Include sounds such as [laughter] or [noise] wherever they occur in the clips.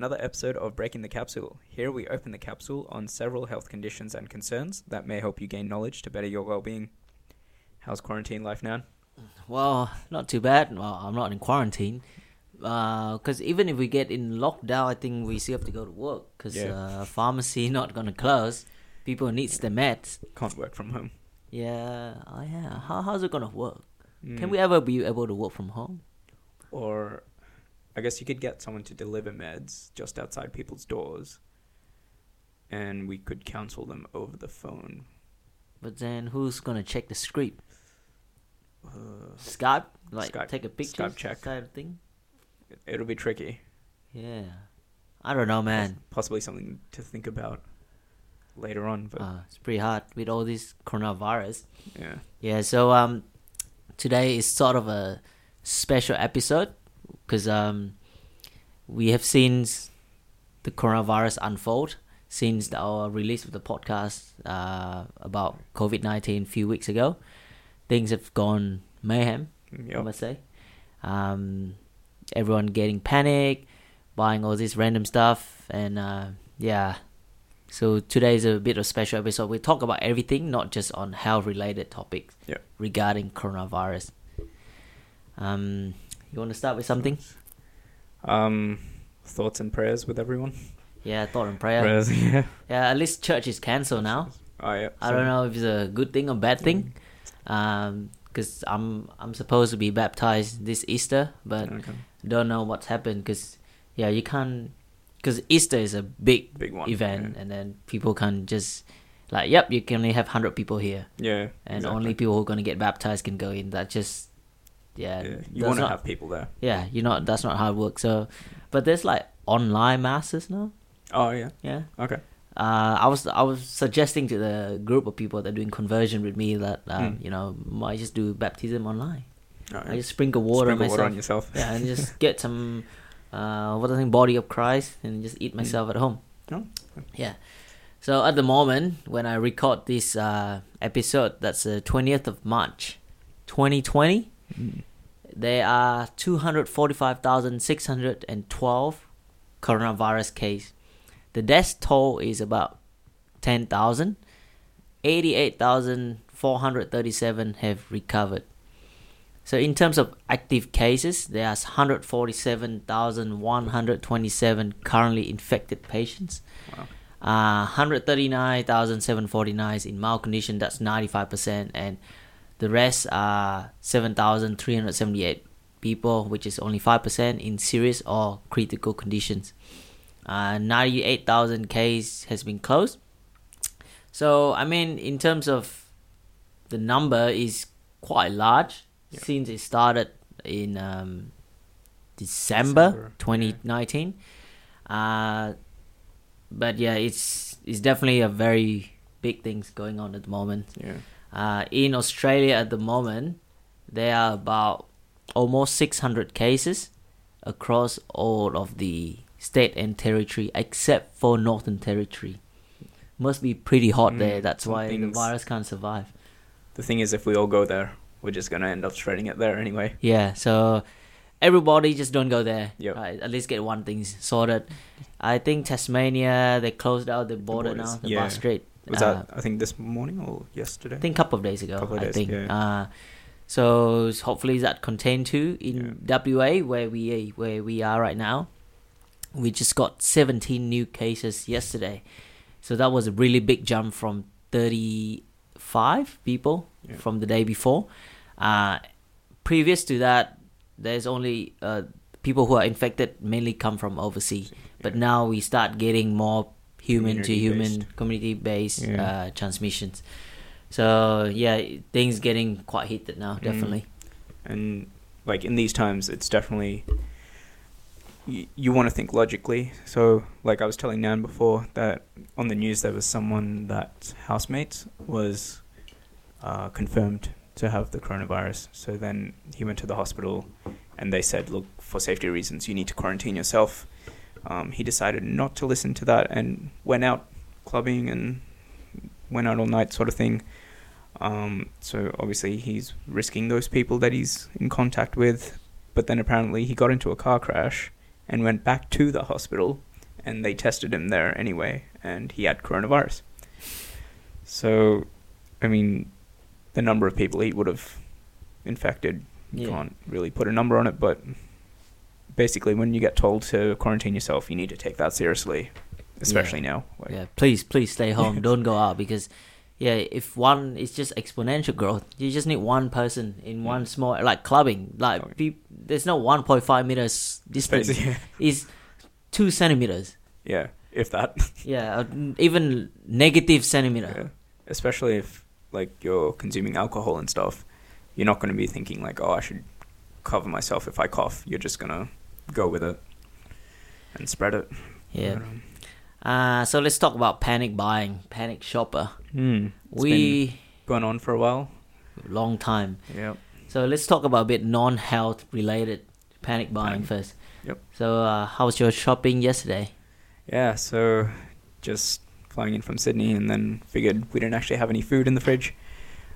and welcome to another episode of Breaking the Capsule. Here we open the capsule on several health conditions and concerns that may help you gain knowledge to better your well being. How's quarantine life now? Well, not too bad. Well, I'm not in quarantine. Because even if we get in lockdown, I think we still have to go to work. Because Yeah. uh, pharmacy [laughs] not gonna close. People needs the meds. Can't work from home. Yeah, oh yeah. How how's it gonna work? Can Mm. we ever be able to work from home? Or I guess you could get someone to deliver meds just outside people's doors and we could counsel them over the phone. But then who's gonna check the script? Uh, Skype, like Skype- take a picture, Skype check. kind of thing. it'll be tricky. Yeah, I don't know, man. Poss- Possibly something to think about later on, but Uh, it's pretty hard with all this coronavirus. yeah. Yeah, so um, today is sort of a special episode because um, we have seen the coronavirus unfold since our release of the podcast uh, about COVID nineteen a few weeks ago. Things have gone mayhem, I must say. Um, everyone getting panic, buying all this random stuff, and uh, yeah. So today is a bit of a special episode. We talk about everything, not just on health related topics Yeah. regarding coronavirus. Um, you want to start with something? Um, thoughts and prayers with everyone. Yeah, thought and prayer. Prayers, [laughs] yeah. Yeah, at least church is cancelled now. Oh yeah. I don't know if it's a good thing or bad thing. Um, because I'm I'm supposed to be baptized this Easter, but Okay. don't know what's happened. Because yeah, you can't. Because Easter is a big Big one. event, yeah. and then people can just like, yep, you can only have hundred people here, Yeah. and exactly. only people who are gonna get baptized can go in. That just yeah, Yeah. You want to not- have people there. yeah, you know that's not how it works. So, but there's like online masses now. Oh yeah. Yeah. Okay. Uh, I was I was suggesting to the group of people that are doing conversion with me that um, Hmm. you know might just do baptism online. Oh, I just sprinkle water Sprinkle on water myself. on yourself. yeah, and just [laughs] get some uh, what I think body of Christ and just eat myself at home. Oh. Yeah. So at the moment when I record this uh, episode, that's the twentieth of March, twenty twenty. Mm. There are 245,612 coronavirus cases. The death toll is about 10,000. 88,437 have recovered. So in terms of active cases, there are 147,127 currently infected patients. Wow. Uh, 139,749 is in mild condition, that's 95%, and the rest are 7,378 people, which is only 5% in serious or critical conditions. Uh, 98,000 cases has been closed. So, I mean, in terms of the number is quite large Yeah. since it started in um, December, December, 2019. Uh, but yeah, it's it's definitely a very big things going on at the moment. Yeah. Uh, in Australia at the moment, there are about almost 600 cases across all of the state and territory except for Northern Territory. Must be pretty hot Mm, there. That's why the virus can't survive. The thing is, if we all go there, we're just gonna end up spreading it there anyway. Yeah, so everybody just don't go there. Yep. Right, at least get one thing sorted. I think Tasmania they closed out the border borders, now, the yeah. Bass Strait. Was Uh, that I think this morning or yesterday? I think a couple of days ago. Couple of I days, think. yeah. Uh, so hopefully that contained too in WA where we where we are right now. We just got 17 new cases yesterday, so that was a really big jump from 35 people Yeah. from the day before. Uh, previous to that, there's only uh, people who are infected mainly come from overseas, but now we start getting more human to human Community-based. Yeah. uh, transmissions. So yeah, things getting quite heated now, Mm. definitely. and like in these times, it's definitely you, you want to think logically. So, like I was telling Nan before, that on the news there was someone that housemate was uh, confirmed to have the coronavirus. So then he went to the hospital, and they said, "Look, for safety reasons, you need to quarantine yourself." Um, he decided not to listen to that and went out clubbing and went out all night, sort of thing. Um, so obviously he's risking those people that he's in contact with. But then apparently he got into a car crash and went back to the hospital, and they tested him there anyway, and he had coronavirus. So, I mean, the number of people he would have infected, you Yeah. can't really put a number on it, but basically, when you get told to quarantine yourself, you need to take that seriously, especially now. Like, yeah, please, please stay home. [laughs] Don't go out because, yeah, if one it's just exponential growth. You just need one person in one small like clubbing. Like peop, there's no 1.5 meters distance. [laughs] Basically, It's two centimeters. yeah, if that. [laughs] Yeah, uh, even negative centimeter. Yeah. Especially if like you're consuming alcohol and stuff, you're not going to be thinking like, oh, I should cover myself if I cough. You're just gonna go with it and spread it. Yeah. Uh, so let's talk about panic buying, panic shopper. it's we going on for a while. long time. Yeah. So let's talk about a bit non-health related panic buying Panic. first. Yep. So uh, how was your shopping yesterday? Yeah. So just flying in from Sydney and then figured we didn't actually have any food in the fridge,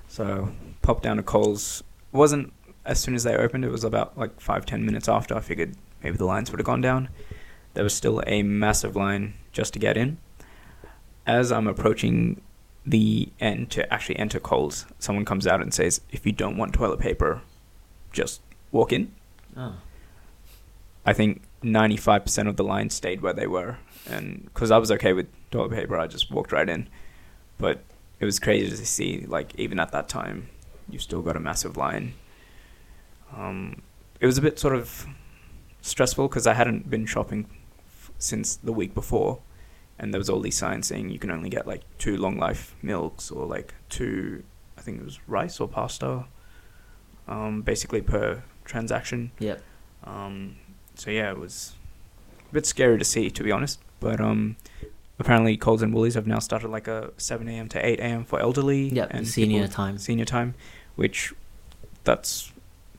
so popped down to Coles. It wasn't as soon as they opened. It was about like five ten minutes after. I figured maybe the lines would have gone down. There was still a massive line just to get in. As I'm approaching the end to actually enter Coles, someone comes out and says, "If you don't want toilet paper, just walk in." Oh. I think 95% of the line stayed where they were. And because I was okay with toilet paper, I just walked right in. But it was crazy to see, like, even at that time, you still got a massive line. Um, it was a bit sort of stressful because I hadn't been shopping f- since the week before. And there was all these signs saying you can only get like two long life milks or like two, I think it was rice or pasta, um, basically per transaction. Yep. Um, so yeah, it was a bit scary to see, to be honest. But um, apparently, Coles and Woolies have now started like a 7 a.m. to 8 a.m. for elderly Yep. and senior time. senior time, which that's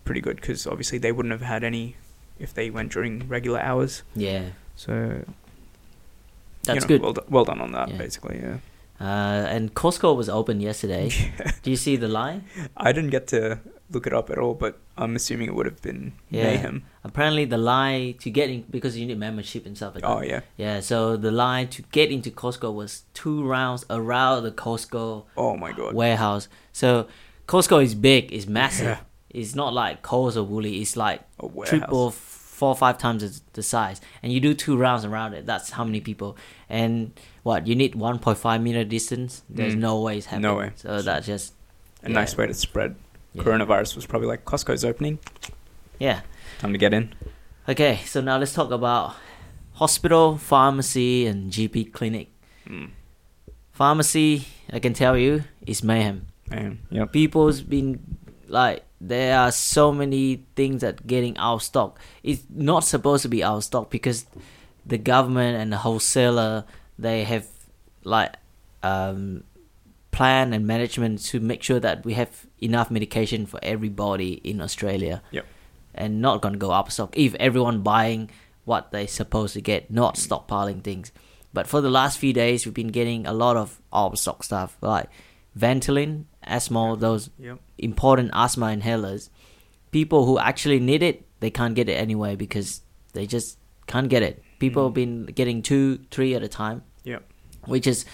pretty good because obviously they wouldn't have had any if they went during regular hours. Yeah. So That's you know, good. Well, well done on that, Yeah. basically. Yeah. Uh, and Costco was open yesterday. [laughs] Do you see the line? I didn't get to look it up at all, but I'm assuming it would have been Yeah. mayhem. Apparently, the line to get in because you need membership and stuff like Oh that. yeah. Yeah. So the line to get into Costco was two rounds around the Costco Oh my god. warehouse. So Costco is big, it's massive. Yeah. It's not like Coles or Woolly. It's like triple, four or five times the- the size. And you do two rounds around it. That's how many people. And what you need 1.5 meter distance. There's Mm. no way it's happening. No way. So that's just A yeah. nice way to spread. Yeah. Coronavirus was probably like Costco's opening. yeah. Time to get in. Okay, so now let's talk about hospital, pharmacy, and GP clinic. Mm. Pharmacy, I can tell you, is mayhem. Man, yep. people's been like there are so many things that getting out of stock it's not supposed to be out of stock because the government and the wholesaler they have like um plan and management to make sure that we have enough medication for everybody in australia Yep. and not gonna go up stock if everyone buying what they supposed to get not stockpiling things but for the last few days we've been getting a lot of out of stock stuff like Ventolin, asthma, those Yep. Important asthma inhalers. People who actually need it, they can't get it anyway because they just can't get it. People Mm. have been getting two, three at a time, Yep. which is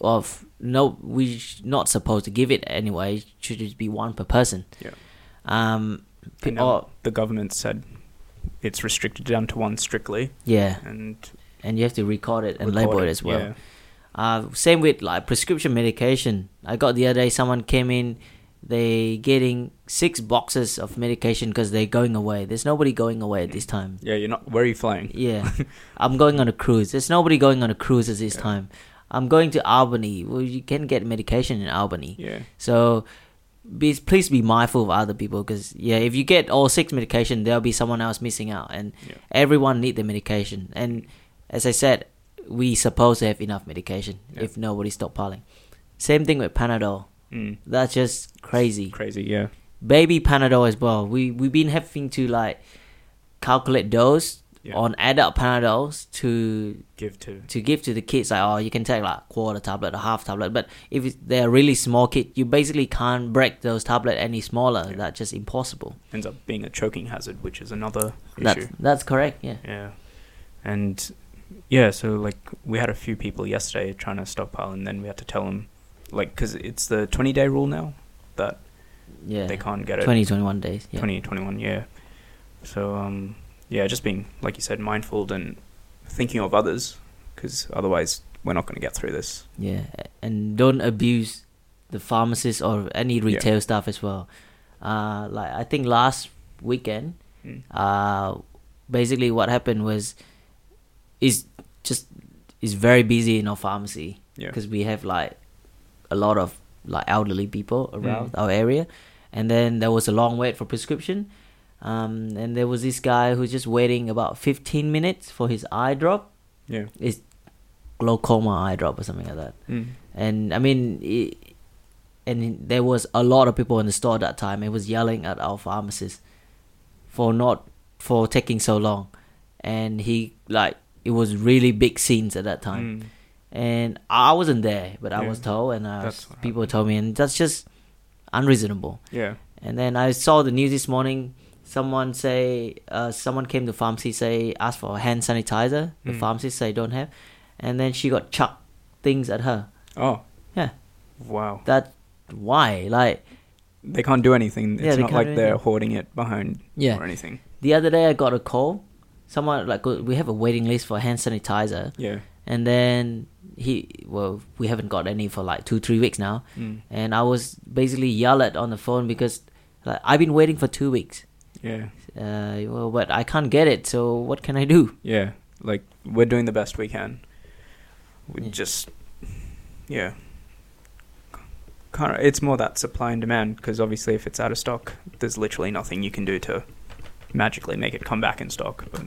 of no, we sh- not supposed to give it anyway. It should just be one per person. Yep. Um. Pe- or- the government said it's restricted down to one strictly, yeah, and and you have to record it and record label it as well. Yeah. Uh, same with like prescription medication. I got the other day someone came in, they getting six boxes of medication because they're going away. There's nobody going away at this time. yeah, you're not. Where are you flying? Yeah, [laughs] I'm going on a cruise. There's nobody going on a cruise at this Yeah. time. I'm going to Albany. Well, you can get medication in Albany. Yeah. So, be, please be mindful of other people because yeah, if you get all six medication, there'll be someone else missing out, and Yeah. everyone need the medication. And as I said, we supposed to have enough medication Yeah. if nobody's stockpiling. Same thing with Panadol. Mm. That's just crazy. Crazy. Yeah. Baby Panadol as well. We we've been having to like calculate dose Yeah. on adult Panadols to Give to. to give to the kids like oh you can take like quarter tablet or half tablet but if they're really small kid you basically can't break those tablet any smaller Yeah. that's just impossible Ends up being a choking hazard, which is another that's issue. that's correct yeah Yeah. And yeah, so like we had a few people yesterday trying to stockpile, and then we had to tell them, like, because it's the 20 day rule now that Yeah. they can't get it. 20, 21 days. Yeah. 20, 21, yeah. So, um, yeah, just being, like you said, mindful and thinking of others, because otherwise we're not going to get through this. Yeah, and don't abuse the pharmacists or any retail staff as well. Uh, like I think last weekend, Mm. uh, basically what happened was, is just is very busy in our pharmacy Yeah. because we have like a lot of like elderly people around Mm. our area, and then there was a long wait for prescription. Um, and there was this guy who's just waiting about 15 minutes for his eye drop. Yeah. It's glaucoma eye drop or something like that Mm. and I mean, it, and there was a lot of people in the store that time. It was yelling at our pharmacist for not for taking so long, and he like it was really big scenes at that time. Mm. And I wasn't there, but I Yeah. was told, and uh, people told me, and that's just unreasonable. Yeah. And then I saw the news this morning. Someone say, uh, someone came to pharmacy say ask for hand sanitizer. The Mm. pharmacist say don't have, and then she got chucked things at her. Oh. Yeah. Wow. That why like They can't do anything. It's Yeah, not like they're hoarding it behind Yeah. or anything. the other day I got a call. Someone like we have a waiting list for hand sanitizer, Yeah. And then he well we haven't got any for like two three weeks now, Mm. and I was basically yelled at on the phone because like I've been waiting for two weeks. Yeah. Uh, well, but I can't get it. So what can I do? Yeah. Like we're doing the best we can. We Yeah. just yeah. Kind of, it's more that supply and demand because obviously if it's out of stock, there's literally nothing you can do to magically make it come back in stock. But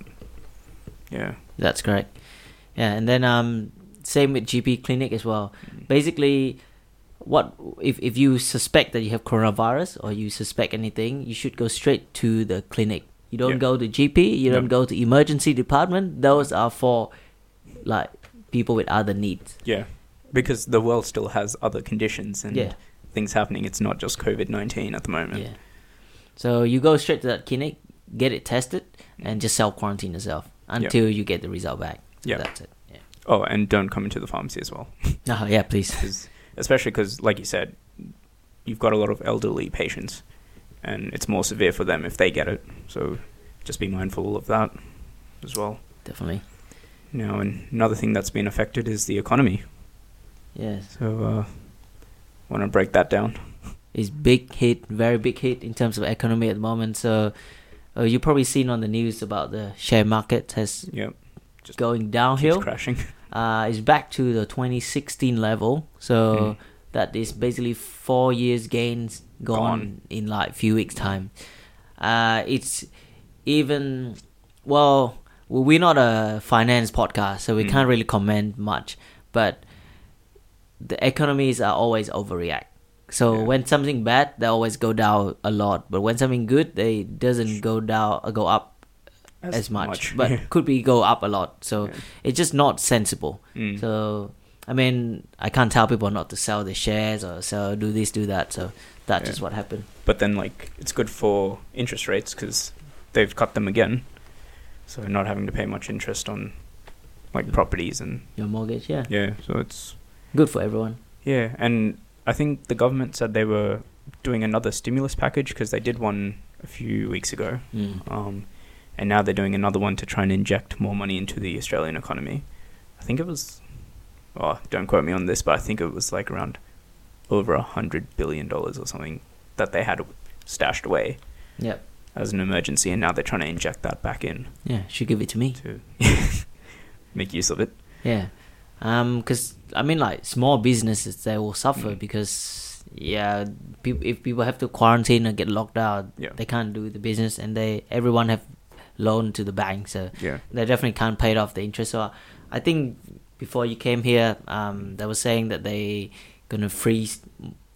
yeah. That's correct. Yeah, and then um, same with GP clinic as well. Basically, what if if you suspect that you have coronavirus or you suspect anything, you should go straight to the clinic. You don't Yeah. go to GP. You don't go to emergency department. Those are for like people with other needs. Yeah. Because the world still has other conditions and Yeah, things happening. It's not just COVID 19 at the moment. yeah. So you go straight to that clinic, get it tested, and just self quarantine yourself until you get the result back. Yeah. that's it. Yeah. Oh, and don't come into the pharmacy as well. [laughs] Oh yeah, please. Cause, especially because, like you said, you've got a lot of elderly patients, and it's more severe for them if they get it. So just be mindful of that as well. Definitely. Now, and another thing that's been affected is the economy. Yes. So, uh, want to break that down? It's big hit, very big hit in terms of economy at the moment. So uh, you probably seen on the news about the share market has Yeah, Just going downhill. crashing. [laughs] Uh, it's back to the 2016 level. So Mm. that is basically four years gains gone, Gone. in like few weeks time. Uh, it's even well, we're not a finance podcast, so we Mm. can't really comment much. But the economies are always overreact. So Yeah. when something bad, they always go down a lot. But when something good, they doesn't go down, go up as, much, but Yeah. [laughs] could be go up a lot. So Yeah. it's just not sensible. Mm. So I mean, I can't tell people not to sell their shares or sell do this, do that. So that's Yeah. just what happened. but then, like, it's good for interest rates because they've cut them again. So not having to pay much interest on, like, properties and Your mortgage, yeah, yeah. So it's good for everyone. Yeah, and I think the government said they were doing another stimulus package because they did one a few weeks ago, Mm. um, and now they're doing another one to try and inject more money into the Australian economy. I think it was, oh, don't quote me on this, but I think it was like around over a hundred billion dollars or something that they had stashed away Yep. as an emergency, and now they're trying to inject that back in Yeah, should give it to me. to [laughs] make use of it. Yeah, um, because I mean, like small businesses, they will suffer Mm. because yeah, peop if people have to quarantine and get locked out, Yeah. they can't do the business, and they everyone have loan to the bank, so Yeah, they definitely can't pay it off the interest. So I think before you came here, um, they were saying that they gonna freeze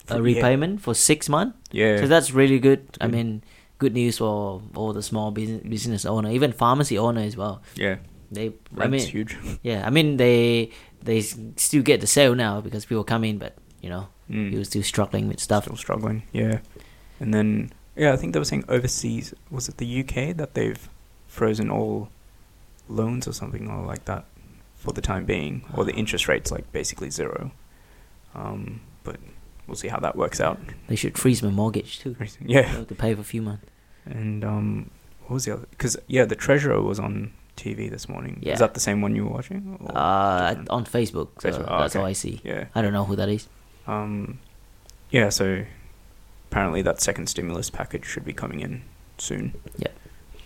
a Yeah. repayment for six months. yeah, So that's really good. I mean, good news for all the small business business owner, even pharmacy owner as well. yeah. They, I mean, huge. yeah, I mean they they still get the sale now because people come in, but you know Mm. you're still struggling with stuff. Still struggling, yeah. And then, yeah, I think they were saying overseas, was it the UK that they've frozen all loans or something or like that for the time being, or the interest rate's like basically zero. Um, but we'll see how that works out. They should freeze my mortgage too. Yeah. To pay for a few months. And um, what was the other? Because yeah, the treasurer was on TV this morning. Yeah. Is that the same one you were watching? or Uh, different? on Facebook. So Facebook, oh, that's all. I see. yeah. I don't know who that is. Um, yeah. So apparently that second stimulus package should be coming in soon. Yep.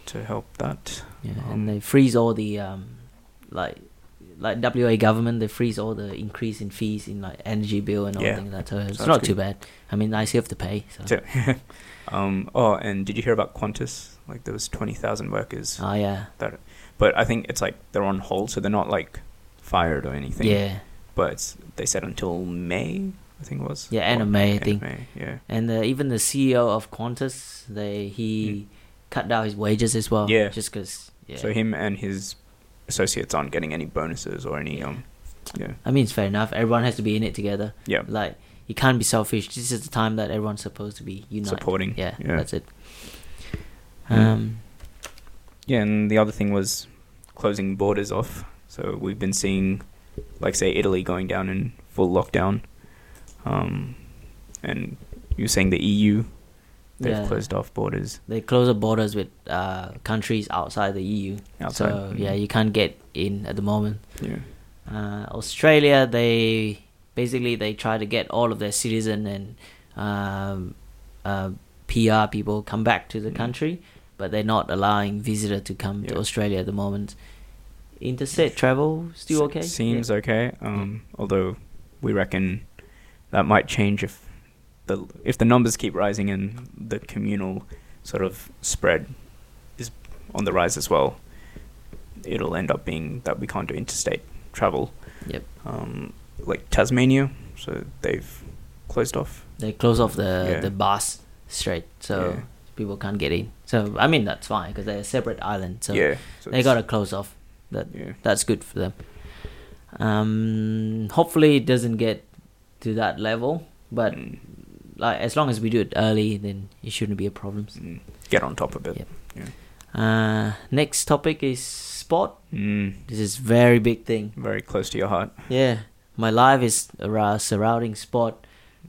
To help that. Yeah, Um, and they freeze all the um, like like WA government. They freeze all the increase in fees in like energy bill and all Yeah. things like that. So it's not good. too bad. I mean, I still have to pay. So. So, [laughs] um, oh, and did you hear about Qantas? Like there was twenty thousand workers, Oh yeah, That, but I think it's like they're on hold, so they're not like fired or anything. yeah, But it's, they said until May, I think it was. Yeah, end of May, I think. May, yeah. and uh, even the CEO of Qantas, they he cut down his wages as well. Hmm. Yeah. just because. Yeah. So him and his associates aren't getting any bonuses or any um, yeah, I mean, it's fair enough. Everyone has to be in it together. yeah, Like you can't be selfish. This is the time that everyone's supposed to be united. supporting. Yeah, yeah. that's it. Mm. Um, Yeah, and the other thing was closing borders off. So we've been seeing, like, say, Italy going down in full lockdown. Um, and you're saying the EU, they've Yeah. closed off borders they close the borders with uh, countries outside the EU. outside. So yeah, you can't get in at the moment. yeah, Uh, Australia, they basically they try to get all of their citizen and um, uh, PR people come back to the Mm. country, but they're not allowing visitor to come to Australia at the moment. Interstate travel still okay? Seems okay. Um, although we reckon that might change if the if the numbers keep rising and the communal sort of spread is on the rise as well. It'll end up being that we can't do interstate travel. Yep. Um, like Tasmania, so they've closed off. They close off the Yeah. the Bass Strait, so Yeah. people can't get in. So I mean that's fine because they're a separate island. So yeah, so they gotta close off. That Yeah, that's good for them. Um, hopefully it doesn't get to that level, but Mm, like as long as we do it early, then it shouldn't be a problem. mm, get on top of it. Yep. Uh, next topic is sport. Mm, This is very big thing. very close to your heart. Yeah, my life is around surrounding sport.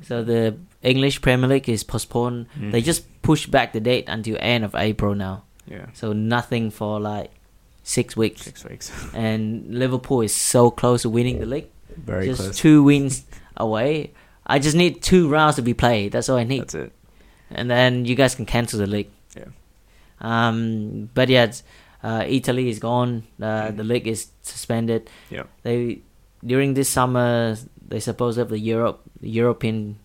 So the English Premier League is postponed. Mm. They just pushed back the date until end of April now. yeah, So nothing for like six weeks. six weeks. [laughs] And Liverpool is so close to winning the league. Very just close. two wins away. I just need two rounds to be played. That's all I need. That's it. and then you guys can cancel the league. Yeah. Um, but yeah, uh, Italy is gone. Uh, Mm. The league is suspended. Yeah. They during this summer they supposed to have the Europe European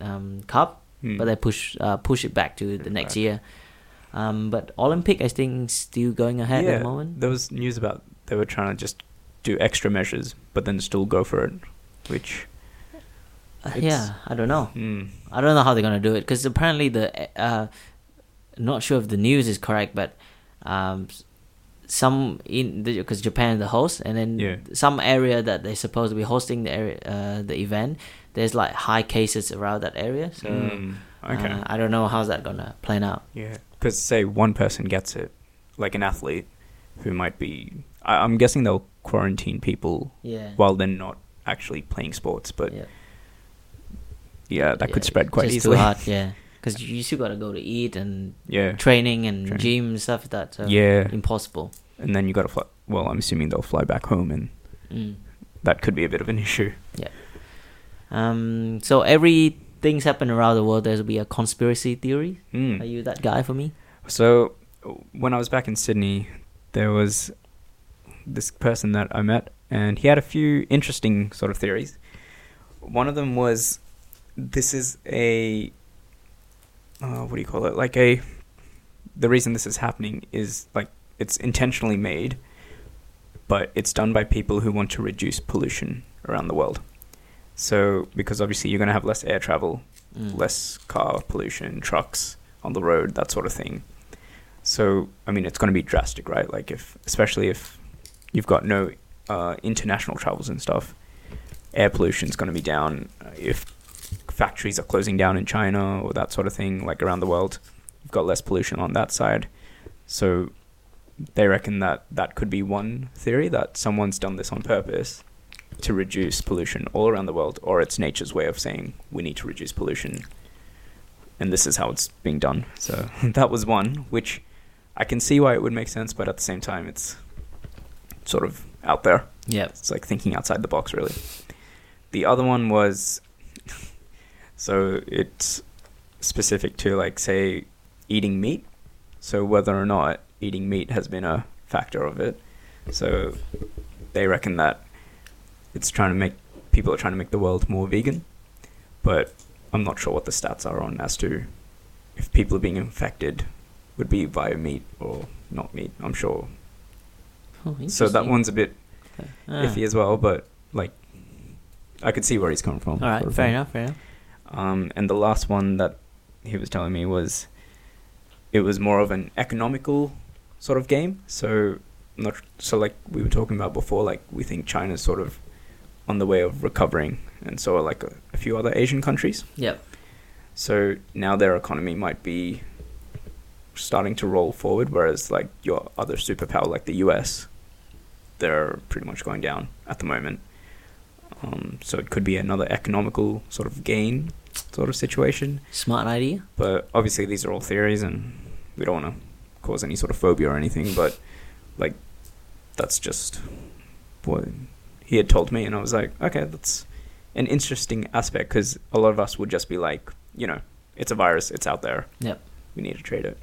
um, Cup, Mm. but they push uh, push it back to the next year. Um, but Olympic, I think, still going ahead at the moment. there was news about they were trying to just do extra measures, but then still go for it, which it's- yeah, I don't know. mm, I don't know how they're gonna do it because apparently the uh, not sure if the news is correct, but um, some in because Japan the host, and then Yeah. some area that they're supposed to be hosting the area uh, the event, there's like high cases around that area. So mm, okay, uh, I don't know how's that gonna plan out. yeah, because say one person gets it, like an athlete who might be, I, I'm guessing they'll quarantine people Yeah. while they're not actually playing sports, but yeah. Yeah, that could spread quite easily. Too yeah. [laughs] Because you still gotta go to eat and Yeah, training and Training. gym and stuff like that. So yeah, impossible. and then you got to fly. Well, I'm assuming they'll fly back home, and Mm. that could be a bit of an issue. Yeah. Um. So every things happen around the world. There'll be a conspiracy theory. Mm. Are you that guy for me? So when I was back in Sydney, there was this person that I met, and he had a few interesting sort of theories. One of them was this is a uh, what do you call it? Like a the reason this is happening is like it's intentionally made, but it's done by people who want to reduce pollution around the world. So because obviously you're going to have less air travel, Mm. less car pollution, trucks on the road, that sort of thing. So, I mean, it's going to be drastic, right? Like, if, especially if you've got no uh, international travels and stuff, air pollution is going to be down. If factories are closing down in China or that sort of thing, like around the world, you've got less pollution on that side. So, they reckon that that could be one theory that someone's done this on purpose to reduce pollution all around the world, or it's nature's way of saying we need to reduce pollution, and this is how it's being done. So [laughs] that was one, which I can see why it would make sense, but at the same time, it's sort of out there. Yeah, It's like thinking outside the box, really. The other one was so it's specific to like say eating meat. So whether or not eating meat has been a factor of it. So they reckon that it's trying to make people are trying to make the world more vegan, but I'm not sure what the stats are on as to if people are being infected would be via meat or not meat. I'm sure. Oh, So that one's a bit Ah. iffy as well, but like I could see where he's coming from. All right, fair enough, fair enough. Um, and the last one that he was telling me was it was more of an economical sort of game. So not so like we were talking about before. Like we think China's sort of on the way of recovering, and so are like a, a few other Asian countries. Yep. So now their economy might be starting to roll forward, whereas like your other superpower, like the US, they're pretty much going down at the moment. Um, so it could be another economical sort of gain sort of situation. Smart idea. But obviously, these are all theories, and we don't want to cause any sort of phobia or anything. But like, that's just what he had told me, and I was like, okay, that's an interesting aspect because a lot of us would just be like, you know, it's a virus, it's out there, Yep. we need to treat it.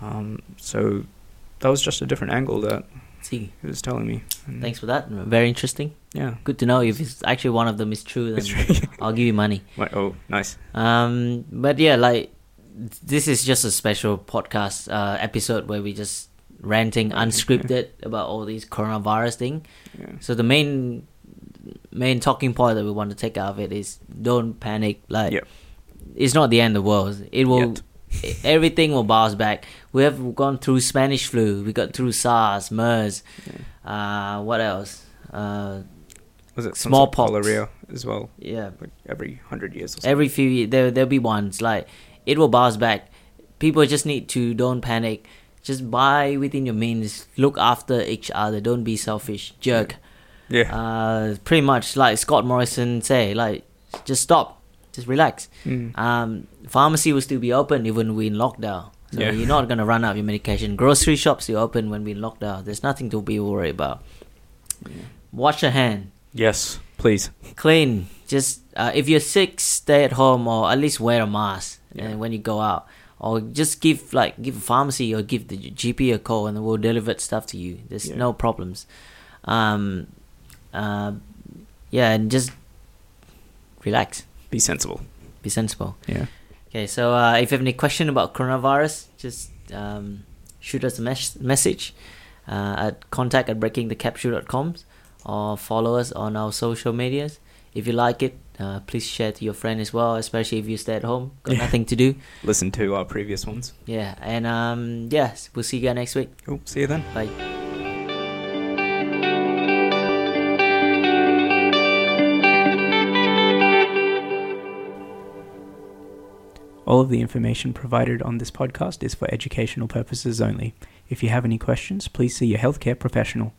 Um, so that was just a different angle that See, he was telling me. And thanks for that. Very interesting. Yeah. Good to know if it's actually one of them is true. Then really- I'll give you money. [laughs] Like, oh, nice. Um, but yeah, like this is just a special podcast uh, episode where we just ranting unscripted about all these coronavirus thing. Yeah. So the main main talking point that we want to take out of it is don't panic. Like Yep. it's not the end of the world. It will Yet. Everything will bounce back. We have gone through Spanish flu. We got through SARS, MERS. Uh, what else? Uh, Was it some sort of Smallpox. Cholera as well? yeah, Like every hundred years every few years there there'll be ones like it will bounce back. People just need to don't panic. Just buy within your means. Look after each other. Don't be selfish. Jerk. yeah. Uh, pretty much like Scott Morrison say, like just stop, just relax. Mm. Um, pharmacy will still be open even we're in lockdown. So Yeah. you're not gonna run out of your medication. Grocery shops still open when we're in lockdown. There's nothing to be worried about. Wash your hand. Yes, please. Clean. Just uh, if you're sick, stay at home or at least wear a mask Yeah. and when you go out. Or just give like give a pharmacy or give the GP a call and we'll deliver stuff to you. There's Yeah. no problems. Um, uh, yeah, and just relax. Be sensible. Be sensible. Yeah. Okay, so uh, if you have any question about coronavirus, just um, shoot us a mes- message uh, at contact at breakingthecapsule.com or follow us on our social medias. If you like it, uh, please share to your friend as well, especially if you stay at home, got Yeah. nothing to do. Listen to our previous ones. Yeah, and um, yes, we'll see you guys next week. Cool. See you then. Bye. All of the information provided on this podcast is for educational purposes only. If you have any questions, please see your healthcare professional.